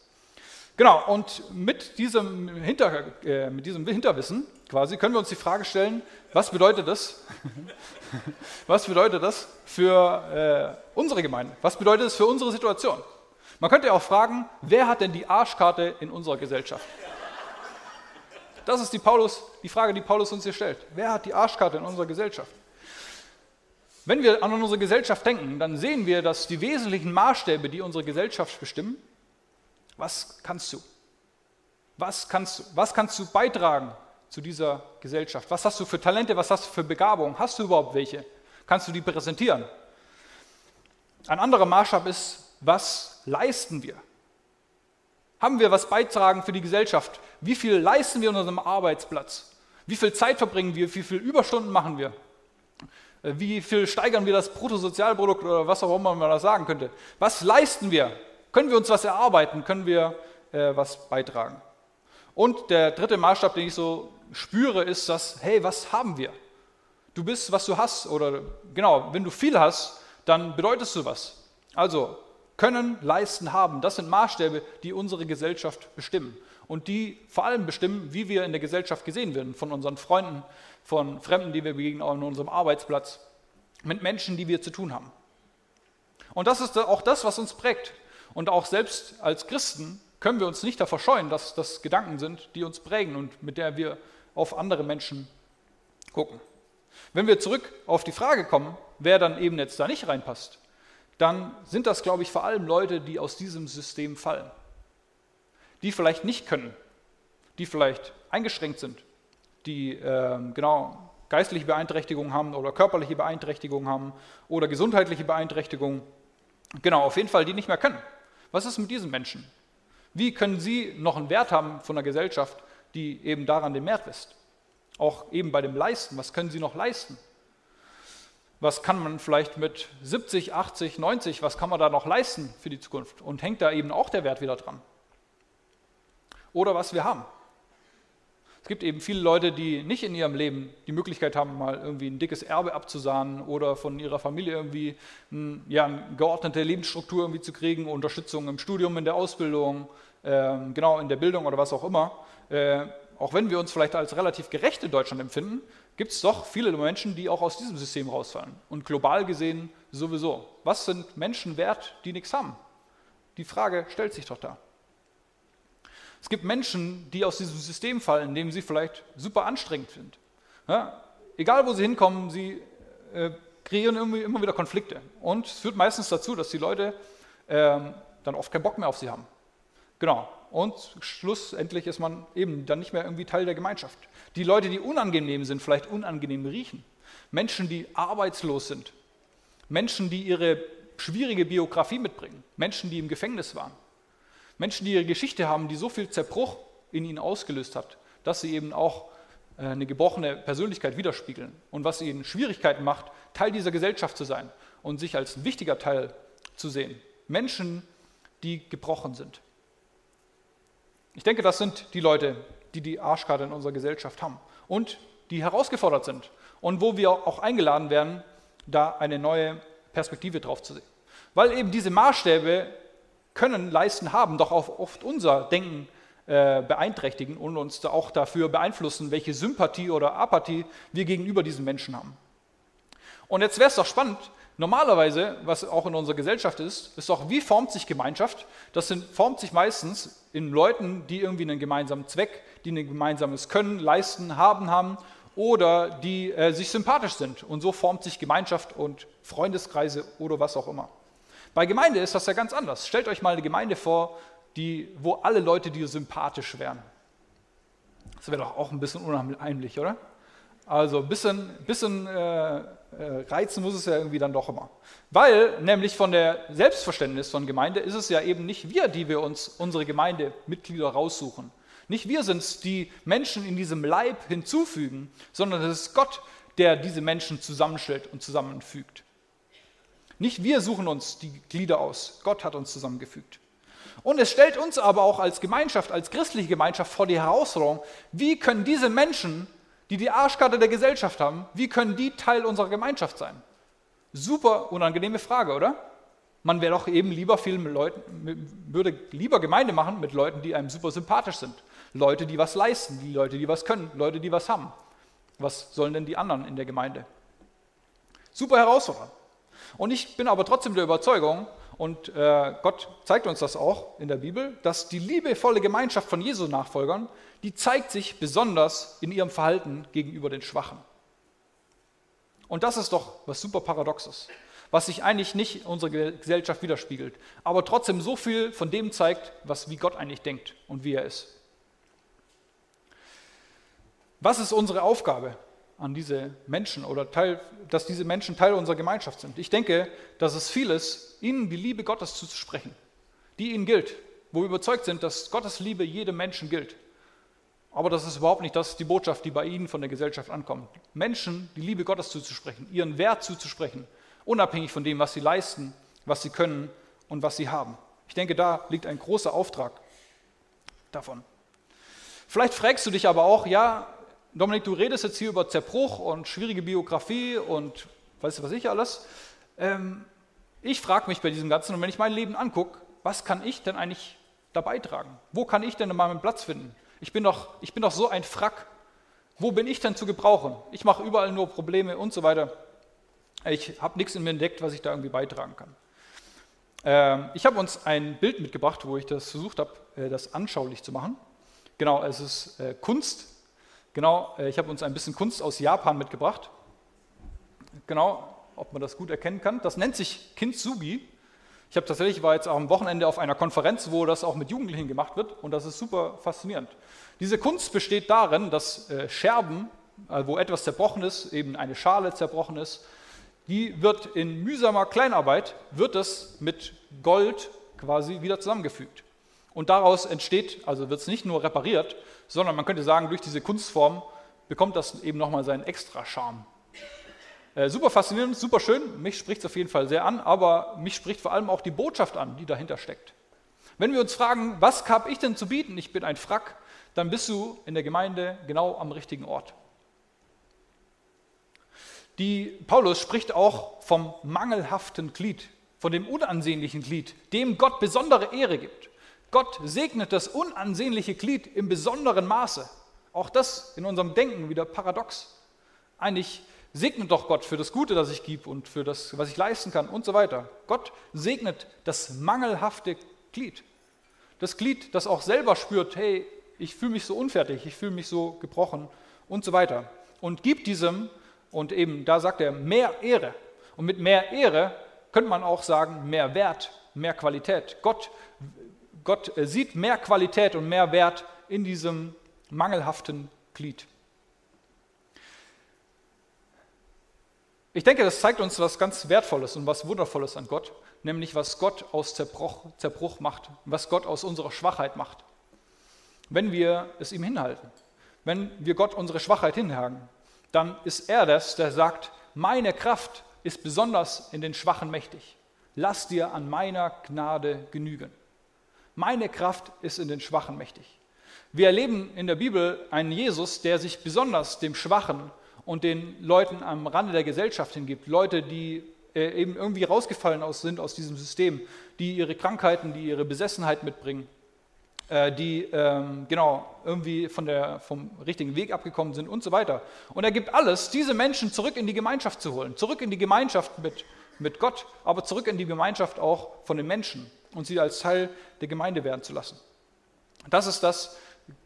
Genau, und mit diesem, Hinter, äh, mit diesem Hinterwissen quasi können wir uns die Frage stellen, was bedeutet das? [LAUGHS] was bedeutet das für äh, unsere Gemeinde? Was bedeutet das für unsere Situation? Man könnte auch fragen, wer hat denn die Arschkarte in unserer Gesellschaft? Das ist die, Paulus, die Frage, die Paulus uns hier stellt. Wer hat die Arschkarte in unserer Gesellschaft? Wenn wir an unsere Gesellschaft denken, dann sehen wir, dass die wesentlichen Maßstäbe, die unsere Gesellschaft bestimmen, was kannst du? Was kannst du, was kannst du beitragen zu dieser Gesellschaft? Was hast du für Talente? Was hast du für Begabungen? Hast du überhaupt welche? Kannst du die präsentieren? Ein anderer Maßstab ist, was leisten wir? Haben wir was beitragen für die Gesellschaft? Wie viel leisten wir an unserem Arbeitsplatz? Wie viel Zeit verbringen wir? Wie viele Überstunden machen wir? Wie viel steigern wir das Bruttosozialprodukt oder was auch immer man da sagen könnte? Was leisten wir? Können wir uns was erarbeiten? Können wir äh, was beitragen? Und der dritte Maßstab, den ich so spüre, ist das, hey, was haben wir? Du bist, was du hast. Oder genau, wenn du viel hast, dann bedeutest du was. Also können, leisten, haben, das sind Maßstäbe, die unsere Gesellschaft bestimmen. Und die vor allem bestimmen, wie wir in der Gesellschaft gesehen werden, von unseren Freunden, von Fremden, die wir begegnen, an unserem Arbeitsplatz, mit Menschen, die wir zu tun haben. Und das ist auch das, was uns prägt. Und auch selbst als Christen können wir uns nicht davor scheuen, dass das Gedanken sind, die uns prägen und mit der wir auf andere Menschen gucken. Wenn wir zurück auf die Frage kommen, wer dann eben jetzt da nicht reinpasst, dann sind das, glaube ich, vor allem Leute, die aus diesem System fallen. Die vielleicht nicht können, die vielleicht eingeschränkt sind, die äh, genau geistliche Beeinträchtigungen haben oder körperliche Beeinträchtigungen haben oder gesundheitliche Beeinträchtigungen. Genau, auf jeden Fall, die nicht mehr können. Was ist mit diesen Menschen? Wie können sie noch einen Wert haben von der Gesellschaft, die eben daran den Wert ist? Auch eben bei dem Leisten, was können sie noch leisten? Was kann man vielleicht mit 70, 80, 90, was kann man da noch leisten für die Zukunft? Und hängt da eben auch der Wert wieder dran? Oder was wir haben. Es gibt eben viele Leute, die nicht in ihrem Leben die Möglichkeit haben, mal irgendwie ein dickes Erbe abzusahnen oder von ihrer Familie irgendwie ein, ja, eine geordnete Lebensstruktur irgendwie zu kriegen, Unterstützung im Studium, in der Ausbildung, äh, genau in der Bildung oder was auch immer. Äh, auch wenn wir uns vielleicht als relativ gerecht in Deutschland empfinden, gibt es doch viele Menschen, die auch aus diesem System rausfallen. Und global gesehen sowieso. Was sind Menschen wert, die nichts haben? Die Frage stellt sich doch da. Es gibt Menschen, die aus diesem System fallen, in dem sie vielleicht super anstrengend sind. Ja, egal, wo sie hinkommen, sie äh, kreieren immer wieder Konflikte. Und es führt meistens dazu, dass die Leute äh, dann oft keinen Bock mehr auf sie haben. Genau. Und schlussendlich ist man eben dann nicht mehr irgendwie Teil der Gemeinschaft. Die Leute, die unangenehm sind, vielleicht unangenehm riechen. Menschen, die arbeitslos sind. Menschen, die ihre schwierige Biografie mitbringen. Menschen, die im Gefängnis waren. Menschen, die ihre Geschichte haben, die so viel Zerbruch in ihnen ausgelöst hat, dass sie eben auch äh, eine gebrochene Persönlichkeit widerspiegeln und was ihnen Schwierigkeiten macht, Teil dieser Gesellschaft zu sein und sich als ein wichtiger Teil zu sehen. Menschen, die gebrochen sind. Ich denke, das sind die Leute, die die Arschkarte in unserer Gesellschaft haben und die herausgefordert sind und wo wir auch eingeladen werden, da eine neue Perspektive drauf zu sehen. Weil eben diese Maßstäbe können, leisten, haben, doch auch oft unser Denken äh, beeinträchtigen und uns da auch dafür beeinflussen, welche Sympathie oder Apathie wir gegenüber diesen Menschen haben. Und jetzt wäre es doch spannend, normalerweise, was auch in unserer Gesellschaft ist, ist doch, wie formt sich Gemeinschaft? Das sind, formt sich meistens in Leuten, die irgendwie einen gemeinsamen Zweck, die ein gemeinsames Können, Leisten, Haben haben oder die äh, sich sympathisch sind. Und so formt sich Gemeinschaft und Freundeskreise oder was auch immer. Bei Gemeinde ist das ja ganz anders. Stellt euch mal eine Gemeinde vor, die, wo alle Leute dir sympathisch wären. Das wäre doch auch ein bisschen unheimlich, oder? Also ein bisschen, bisschen äh, reizen muss es ja irgendwie dann doch immer. Weil nämlich von der Selbstverständnis von Gemeinde ist es ja eben nicht wir, die wir uns unsere Gemeindemitglieder raussuchen. Nicht wir sind es, die Menschen in diesem Leib hinzufügen, sondern es ist Gott, der diese Menschen zusammenstellt und zusammenfügt. Nicht wir suchen uns die Glieder aus, Gott hat uns zusammengefügt. Und es stellt uns aber auch als Gemeinschaft, als christliche Gemeinschaft vor die Herausforderung, wie können diese Menschen, die die Arschkarte der Gesellschaft haben, wie können die Teil unserer Gemeinschaft sein? Super unangenehme Frage, oder? Man wäre doch eben lieber viel mit Leuten, würde lieber Gemeinde machen mit Leuten, die einem super sympathisch sind. Leute, die was leisten, die Leute, die was können, Leute, die was haben. Was sollen denn die anderen in der Gemeinde? Super herausfordernd. Und ich bin aber trotzdem der Überzeugung, und äh, Gott zeigt uns das auch in der Bibel, dass die liebevolle Gemeinschaft von Jesu Nachfolgern, die zeigt sich besonders in ihrem Verhalten gegenüber den Schwachen. Und das ist doch was super Paradoxes, was sich eigentlich nicht unsere Gesellschaft widerspiegelt, aber trotzdem so viel von dem zeigt, was wie Gott eigentlich denkt und wie er ist. Was ist unsere Aufgabe? An diese Menschen oder Teil, dass diese Menschen Teil unserer Gemeinschaft sind. Ich denke, dass es viel ist, ihnen die Liebe Gottes zuzusprechen, die ihnen gilt, wo wir überzeugt sind, dass Gottes Liebe jedem Menschen gilt. Aber das ist überhaupt nicht das, die Botschaft, die bei ihnen von der Gesellschaft ankommt. Menschen die Liebe Gottes zuzusprechen, ihren Wert zuzusprechen, unabhängig von dem, was sie leisten, was sie können und was sie haben. Ich denke, da liegt ein großer Auftrag davon. Vielleicht fragst du dich aber auch, ja, Dominik, du redest jetzt hier über Zerbruch und schwierige Biografie und weißt du was ich alles. Ähm, ich frage mich bei diesem Ganzen, und wenn ich mein Leben angucke, was kann ich denn eigentlich da beitragen? Wo kann ich denn mal meinen Platz finden? Ich bin, doch, ich bin doch so ein Frack. Wo bin ich denn zu gebrauchen? Ich mache überall nur Probleme und so weiter. Ich habe nichts in mir entdeckt, was ich da irgendwie beitragen kann. Ähm, ich habe uns ein Bild mitgebracht, wo ich das versucht habe, äh, das anschaulich zu machen. Genau, es ist äh, Kunst Genau, äh, ich habe uns ein bisschen Kunst aus Japan mitgebracht. Genau, ob man das gut erkennen kann. Das nennt sich Kintsugi. Ich habe tatsächlich war jetzt auch am Wochenende auf einer Konferenz, wo das auch mit Jugendlichen gemacht wird und das ist super faszinierend. Diese Kunst besteht darin, dass äh, Scherben, äh, wo etwas zerbrochen ist, eben eine Schale zerbrochen ist, die wird in mühsamer Kleinarbeit wird es mit Gold quasi wieder zusammengefügt. Und daraus entsteht, also wird es nicht nur repariert, sondern man könnte sagen, durch diese Kunstform bekommt das eben nochmal seinen extra Charme. Äh, super faszinierend, super schön, mich spricht es auf jeden Fall sehr an, aber mich spricht vor allem auch die Botschaft an, die dahinter steckt. Wenn wir uns fragen, was habe ich denn zu bieten, ich bin ein Frack, dann bist du in der Gemeinde genau am richtigen Ort. Die Paulus spricht auch vom mangelhaften Glied, von dem unansehnlichen Glied, dem Gott besondere Ehre gibt. Gott segnet das unansehnliche Glied im besonderen Maße. Auch das in unserem Denken wieder paradox. Eigentlich segnet doch Gott für das Gute, das ich gebe und für das, was ich leisten kann und so weiter. Gott segnet das mangelhafte Glied. Das Glied, das auch selber spürt, hey, ich fühle mich so unfertig, ich fühle mich so gebrochen und so weiter. Und gibt diesem, und eben da sagt er, mehr Ehre. Und mit mehr Ehre könnte man auch sagen, mehr Wert, mehr Qualität. Gott Gott äh, sieht mehr Qualität und mehr Wert in diesem mangelhaften Glied. Ich denke, das zeigt uns was ganz Wertvolles und was Wundervolles an Gott, nämlich was Gott aus Zerbruch, Zerbruch macht, was Gott aus unserer Schwachheit macht. Wenn wir es ihm hinhalten, wenn wir Gott unsere Schwachheit hinhaken, dann ist er das, der sagt, meine Kraft ist besonders in den Schwachen mächtig. Lass dir an meiner Gnade genügen. Meine Kraft ist in den Schwachen mächtig. Wir erleben in der Bibel einen Jesus, der sich besonders dem Schwachen und den Leuten am Rande der Gesellschaft hingibt. Leute, die äh, eben irgendwie rausgefallen sind aus diesem System, die ihre Krankheiten, die ihre Besessenheit mitbringen, äh, die ähm, genau irgendwie von der, vom richtigen Weg abgekommen sind und so weiter. Und er gibt alles, diese Menschen zurück in die Gemeinschaft zu holen, zurück in die Gemeinschaft mit, mit Gott, aber zurück in die Gemeinschaft auch von den Menschen und sie als Teil der Gemeinde werden zu lassen. Das ist das,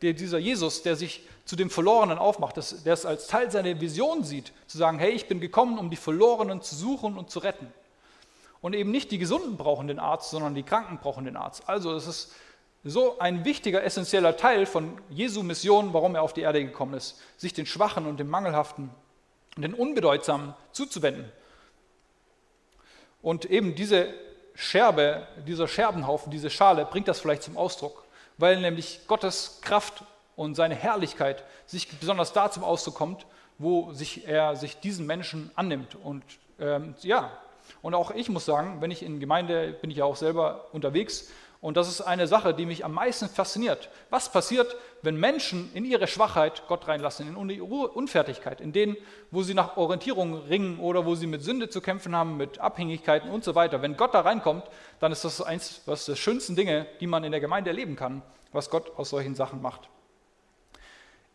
der, dieser Jesus, der sich zu dem Verlorenen aufmacht, dass, der es als Teil seiner Vision sieht, zu sagen, hey, ich bin gekommen, um die Verlorenen zu suchen und zu retten. Und eben nicht die Gesunden brauchen den Arzt, sondern die Kranken brauchen den Arzt. Also es ist so ein wichtiger, essentieller Teil von Jesu Mission, warum er auf die Erde gekommen ist, sich den Schwachen und den Mangelhaften und den Unbedeutsamen zuzuwenden. Und eben diese Scherbe, dieser Scherbenhaufen, diese Schale bringt das vielleicht zum Ausdruck, weil nämlich Gottes Kraft und seine Herrlichkeit sich besonders da zum Ausdruck kommt, wo sich er sich diesen Menschen annimmt. Und ähm, ja, und auch ich muss sagen, wenn ich in Gemeinde bin ich ja auch selber unterwegs, und das ist eine Sache, die mich am meisten fasziniert. Was passiert, wenn Menschen in ihre Schwachheit Gott reinlassen, in ihre Unfertigkeit, in denen, wo sie nach Orientierung ringen oder wo sie mit Sünde zu kämpfen haben, mit Abhängigkeiten und so weiter. Wenn Gott da reinkommt, dann ist das eins was der schönsten Dinge, die man in der Gemeinde erleben kann, was Gott aus solchen Sachen macht.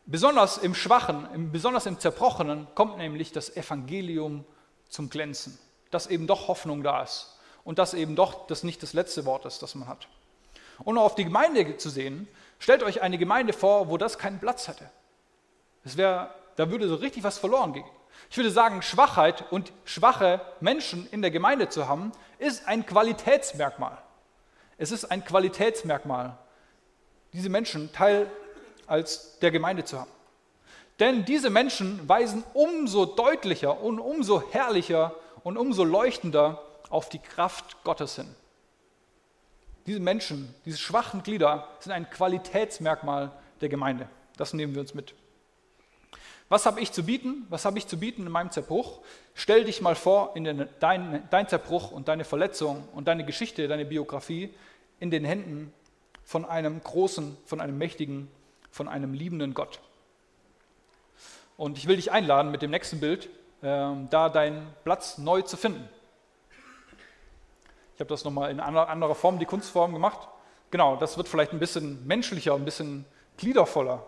Besonders im Schwachen, besonders im Zerbrochenen kommt nämlich das Evangelium zum Glänzen, dass eben doch Hoffnung da ist und dass eben doch das nicht das letzte Wort ist, das man hat. Und auf die Gemeinde zu sehen, stellt euch eine Gemeinde vor, wo das keinen Platz hätte. Es wäre, da würde so richtig was verloren gehen. Ich würde sagen, Schwachheit und schwache Menschen in der Gemeinde zu haben, ist ein Qualitätsmerkmal. Es ist ein Qualitätsmerkmal, diese Menschen Teil als der Gemeinde zu haben. Denn diese Menschen weisen umso deutlicher und umso herrlicher und umso leuchtender auf die Kraft Gottes hin. Diese Menschen, diese schwachen Glieder sind ein Qualitätsmerkmal der Gemeinde. Das nehmen wir uns mit. Was habe ich zu bieten? Was habe ich zu bieten in meinem Zerbruch? Stell dich mal vor, in den, dein, dein Zerbruch und deine Verletzung und deine Geschichte, deine Biografie in den Händen von einem großen, von einem mächtigen, von einem liebenden Gott. Und ich will dich einladen, mit dem nächsten Bild äh, da deinen Platz neu zu finden. Ich habe das nochmal in anderer Form, die Kunstform gemacht. Genau, das wird vielleicht ein bisschen menschlicher, ein bisschen gliedervoller.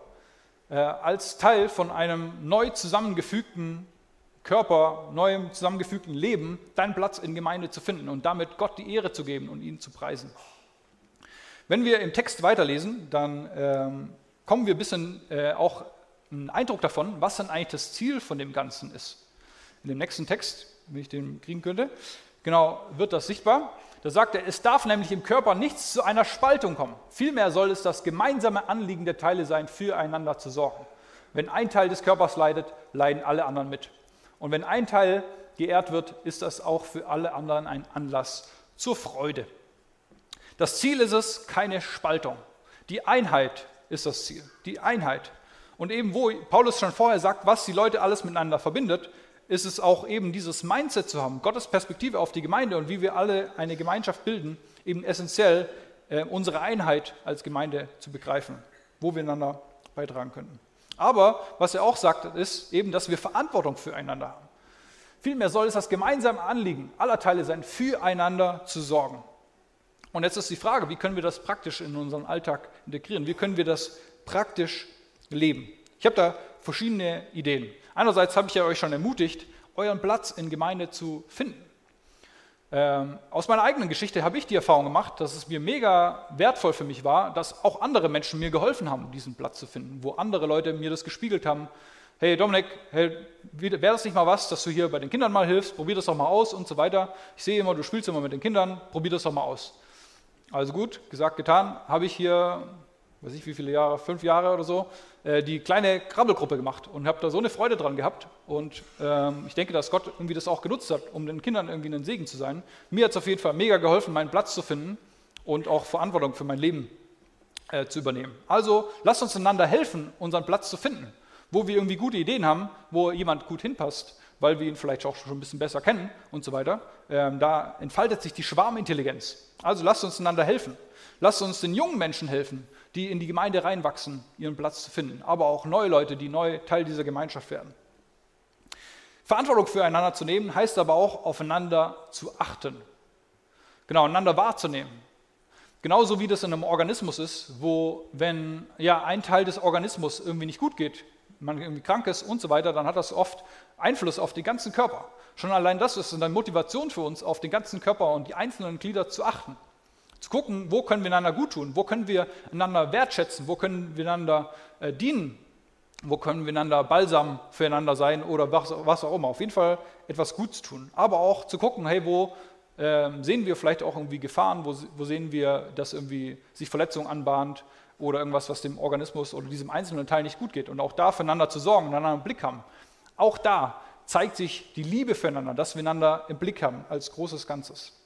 Äh, als Teil von einem neu zusammengefügten Körper, neuem zusammengefügten Leben, deinen Platz in Gemeinde zu finden und damit Gott die Ehre zu geben und ihn zu preisen. Wenn wir im Text weiterlesen, dann ähm, kommen wir ein bisschen äh, auch einen Eindruck davon, was dann eigentlich das Ziel von dem Ganzen ist. In dem nächsten Text, wenn ich den kriegen könnte, genau wird das sichtbar. Da sagt er, es darf nämlich im Körper nichts zu einer Spaltung kommen. Vielmehr soll es das gemeinsame Anliegen der Teile sein, füreinander zu sorgen. Wenn ein Teil des Körpers leidet, leiden alle anderen mit. Und wenn ein Teil geehrt wird, ist das auch für alle anderen ein Anlass zur Freude. Das Ziel ist es, keine Spaltung. Die Einheit ist das Ziel. Die Einheit. Und eben wo Paulus schon vorher sagt, was die Leute alles miteinander verbindet, ist es auch eben dieses Mindset zu haben, Gottes Perspektive auf die Gemeinde und wie wir alle eine Gemeinschaft bilden, eben essentiell äh, unsere Einheit als Gemeinde zu begreifen, wo wir einander beitragen könnten. Aber was er auch sagt, ist eben, dass wir Verantwortung füreinander haben. Vielmehr soll es das gemeinsame Anliegen aller Teile sein, füreinander zu sorgen. Und jetzt ist die Frage, wie können wir das praktisch in unseren Alltag integrieren? Wie können wir das praktisch leben? Ich habe da verschiedene Ideen. Einerseits habe ich ja euch schon ermutigt, euren Platz in Gemeinde zu finden. Ähm, aus meiner eigenen Geschichte habe ich die Erfahrung gemacht, dass es mir mega wertvoll für mich war, dass auch andere Menschen mir geholfen haben, diesen Platz zu finden, wo andere Leute mir das gespiegelt haben. Hey Dominik, hey, wäre das nicht mal was, dass du hier bei den Kindern mal hilfst? Probier das doch mal aus und so weiter. Ich sehe immer, du spielst immer mit den Kindern, probier das doch mal aus. Also gut, gesagt, getan, habe ich hier, weiß ich wie viele Jahre, fünf Jahre oder so, äh, die kleine Krabbelgruppe gemacht und habe da so eine Freude dran gehabt. Und ähm, ich denke, dass Gott irgendwie das auch genutzt hat, um den Kindern irgendwie ein Segen zu sein. Mir hat es auf jeden Fall mega geholfen, meinen Platz zu finden und auch Verantwortung für mein Leben äh, zu übernehmen. Also lasst uns einander helfen, unseren Platz zu finden, wo wir irgendwie gute Ideen haben, wo jemand gut hinpasst, weil wir ihn vielleicht auch schon ein bisschen besser kennen und so weiter. Ähm, da entfaltet sich die Schwarmintelligenz. Also lasst uns einander helfen. Lasst uns den jungen Menschen helfen, die in die Gemeinde reinwachsen, ihren Platz zu finden, aber auch neue Leute, die neu Teil dieser Gemeinschaft werden. Verantwortung füreinander zu nehmen, heißt aber auch, aufeinander zu achten. Genau, einander wahrzunehmen. Genauso wie das in einem Organismus ist, wo wenn ja ein Teil des Organismus irgendwie nicht gut geht, man irgendwie krank ist und so weiter, dann hat das oft Einfluss auf den ganzen Körper. Schon allein das ist eine Motivation für uns, auf den ganzen Körper und die einzelnen Glieder zu achten. Zu gucken, wo können wir einander gut tun, wo können wir einander wertschätzen, wo können wir einander äh, dienen, wo können wir einander Balsam füreinander sein oder was, was auch immer. Auf jeden Fall etwas Gutes tun. Aber auch zu gucken, hey, wo ähm, sehen wir vielleicht auch irgendwie Gefahren, wo, wo sehen wir, dass irgendwie sich Verletzung anbahnt oder irgendwas, was dem Organismus oder diesem einzelnen Teil nicht gut geht. Und auch da füreinander zu sorgen einander im Blick haben. Auch da zeigt sich die Liebe füreinander, dass wir einander im Blick haben als großes Ganzes.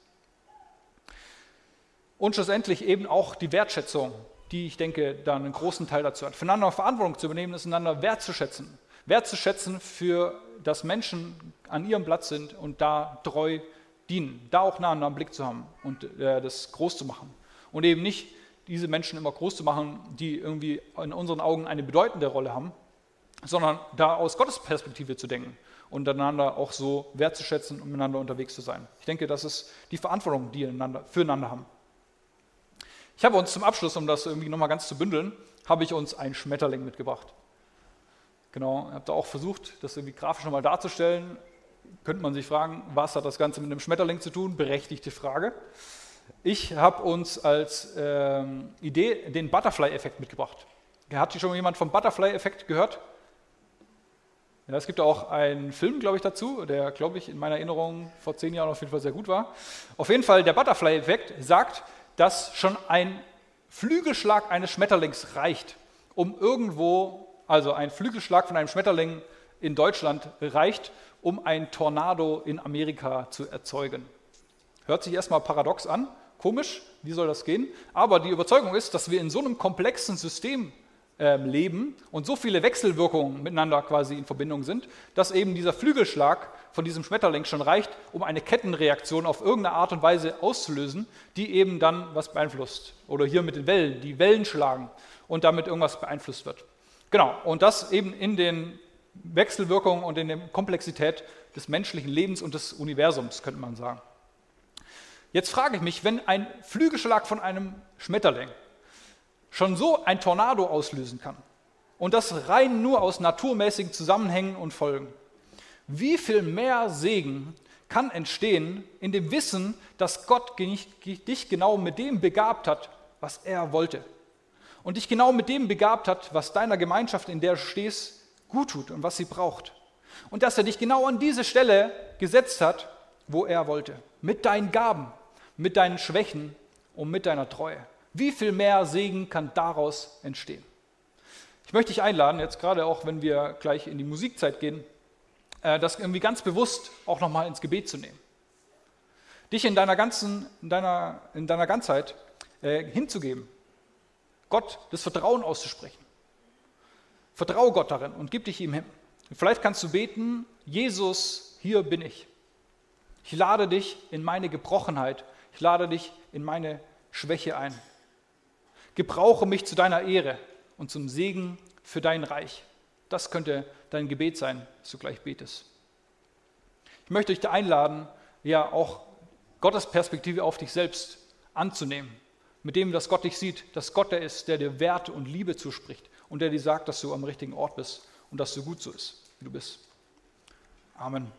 Und schlussendlich eben auch die Wertschätzung, die ich denke, da einen großen Teil dazu hat. Füreinander Verantwortung zu übernehmen, ist einander wertzuschätzen. Wertzuschätzen für, dass Menschen an ihrem Platz sind und da treu dienen, da auch nah am Blick zu haben und äh, das groß zu machen. Und eben nicht diese Menschen immer groß zu machen, die irgendwie in unseren Augen eine bedeutende Rolle haben, sondern da aus Gottes Perspektive zu denken und einander auch so wertzuschätzen und miteinander unterwegs zu sein. Ich denke, das ist die Verantwortung, die wir füreinander haben. Ich habe uns zum Abschluss, um das irgendwie nochmal ganz zu bündeln, habe ich uns einen Schmetterling mitgebracht. Genau, ich habe da auch versucht, das irgendwie grafisch nochmal darzustellen könnte man sich fragen, was hat das Ganze mit einem Schmetterling zu tun? Berechtigte Frage. Ich habe uns als ähm, Idee den Butterfly-Effekt mitgebracht. Hat hier schon jemand vom Butterfly-Effekt gehört? Ja, es gibt auch einen Film, glaube ich, dazu, der, glaube ich, in meiner Erinnerung vor zehn Jahren auf jeden Fall sehr gut war. Auf jeden Fall, der Butterfly-Effekt sagt, dass schon ein Flügelschlag eines Schmetterlings reicht, um irgendwo, also ein Flügelschlag von einem Schmetterling in Deutschland reicht, um ein Tornado in Amerika zu erzeugen. Hört sich erstmal paradox an, komisch, wie soll das gehen? Aber die Überzeugung ist, dass wir in so einem komplexen System äh, leben und so viele Wechselwirkungen miteinander quasi in Verbindung sind, dass eben dieser Flügelschlag von diesem Schmetterling schon reicht, um eine Kettenreaktion auf irgendeine Art und Weise auszulösen, die eben dann was beeinflusst. Oder hier mit den Wellen, die Wellen schlagen und damit irgendwas beeinflusst wird. Genau, und das eben in den Wechselwirkung und in der Komplexität des menschlichen Lebens und des Universums, könnte man sagen. Jetzt frage ich mich, wenn ein Flügelschlag von einem Schmetterling schon so ein Tornado auslösen kann und das rein nur aus naturmäßigen Zusammenhängen und Folgen, wie viel mehr Segen kann entstehen in dem Wissen, dass Gott dich genau mit dem begabt hat, was er wollte. Und dich genau mit dem begabt hat, was deiner Gemeinschaft, in der du stehst, gut tut und was sie braucht. Und dass er dich genau an diese Stelle gesetzt hat, wo er wollte. Mit deinen Gaben, mit deinen Schwächen und mit deiner Treue. Wie viel mehr Segen kann daraus entstehen? Ich möchte dich einladen, jetzt gerade auch, wenn wir gleich in die Musikzeit gehen, äh, das irgendwie ganz bewusst auch nochmal ins Gebet zu nehmen. Dich in deiner, ganzen, in deiner, in deiner Ganzheit äh, hinzugeben. Gott das Vertrauen auszusprechen. Vertraue Gott darin und gib dich ihm hin. Vielleicht kannst du beten, Jesus, hier bin ich. Ich lade dich in meine Gebrochenheit, ich lade dich in meine Schwäche ein. Gebrauche mich zu deiner Ehre und zum Segen für dein Reich. Das könnte dein Gebet sein, dass du gleich betest. Ich möchte dich da einladen, ja auch Gottes Perspektive auf dich selbst anzunehmen, mit dem, dass Gott dich sieht, dass Gott der ist, der dir Werte und Liebe zuspricht, und der dir sagt, dass du am richtigen Ort bist und dass du gut so ist, wie du bist. Amen.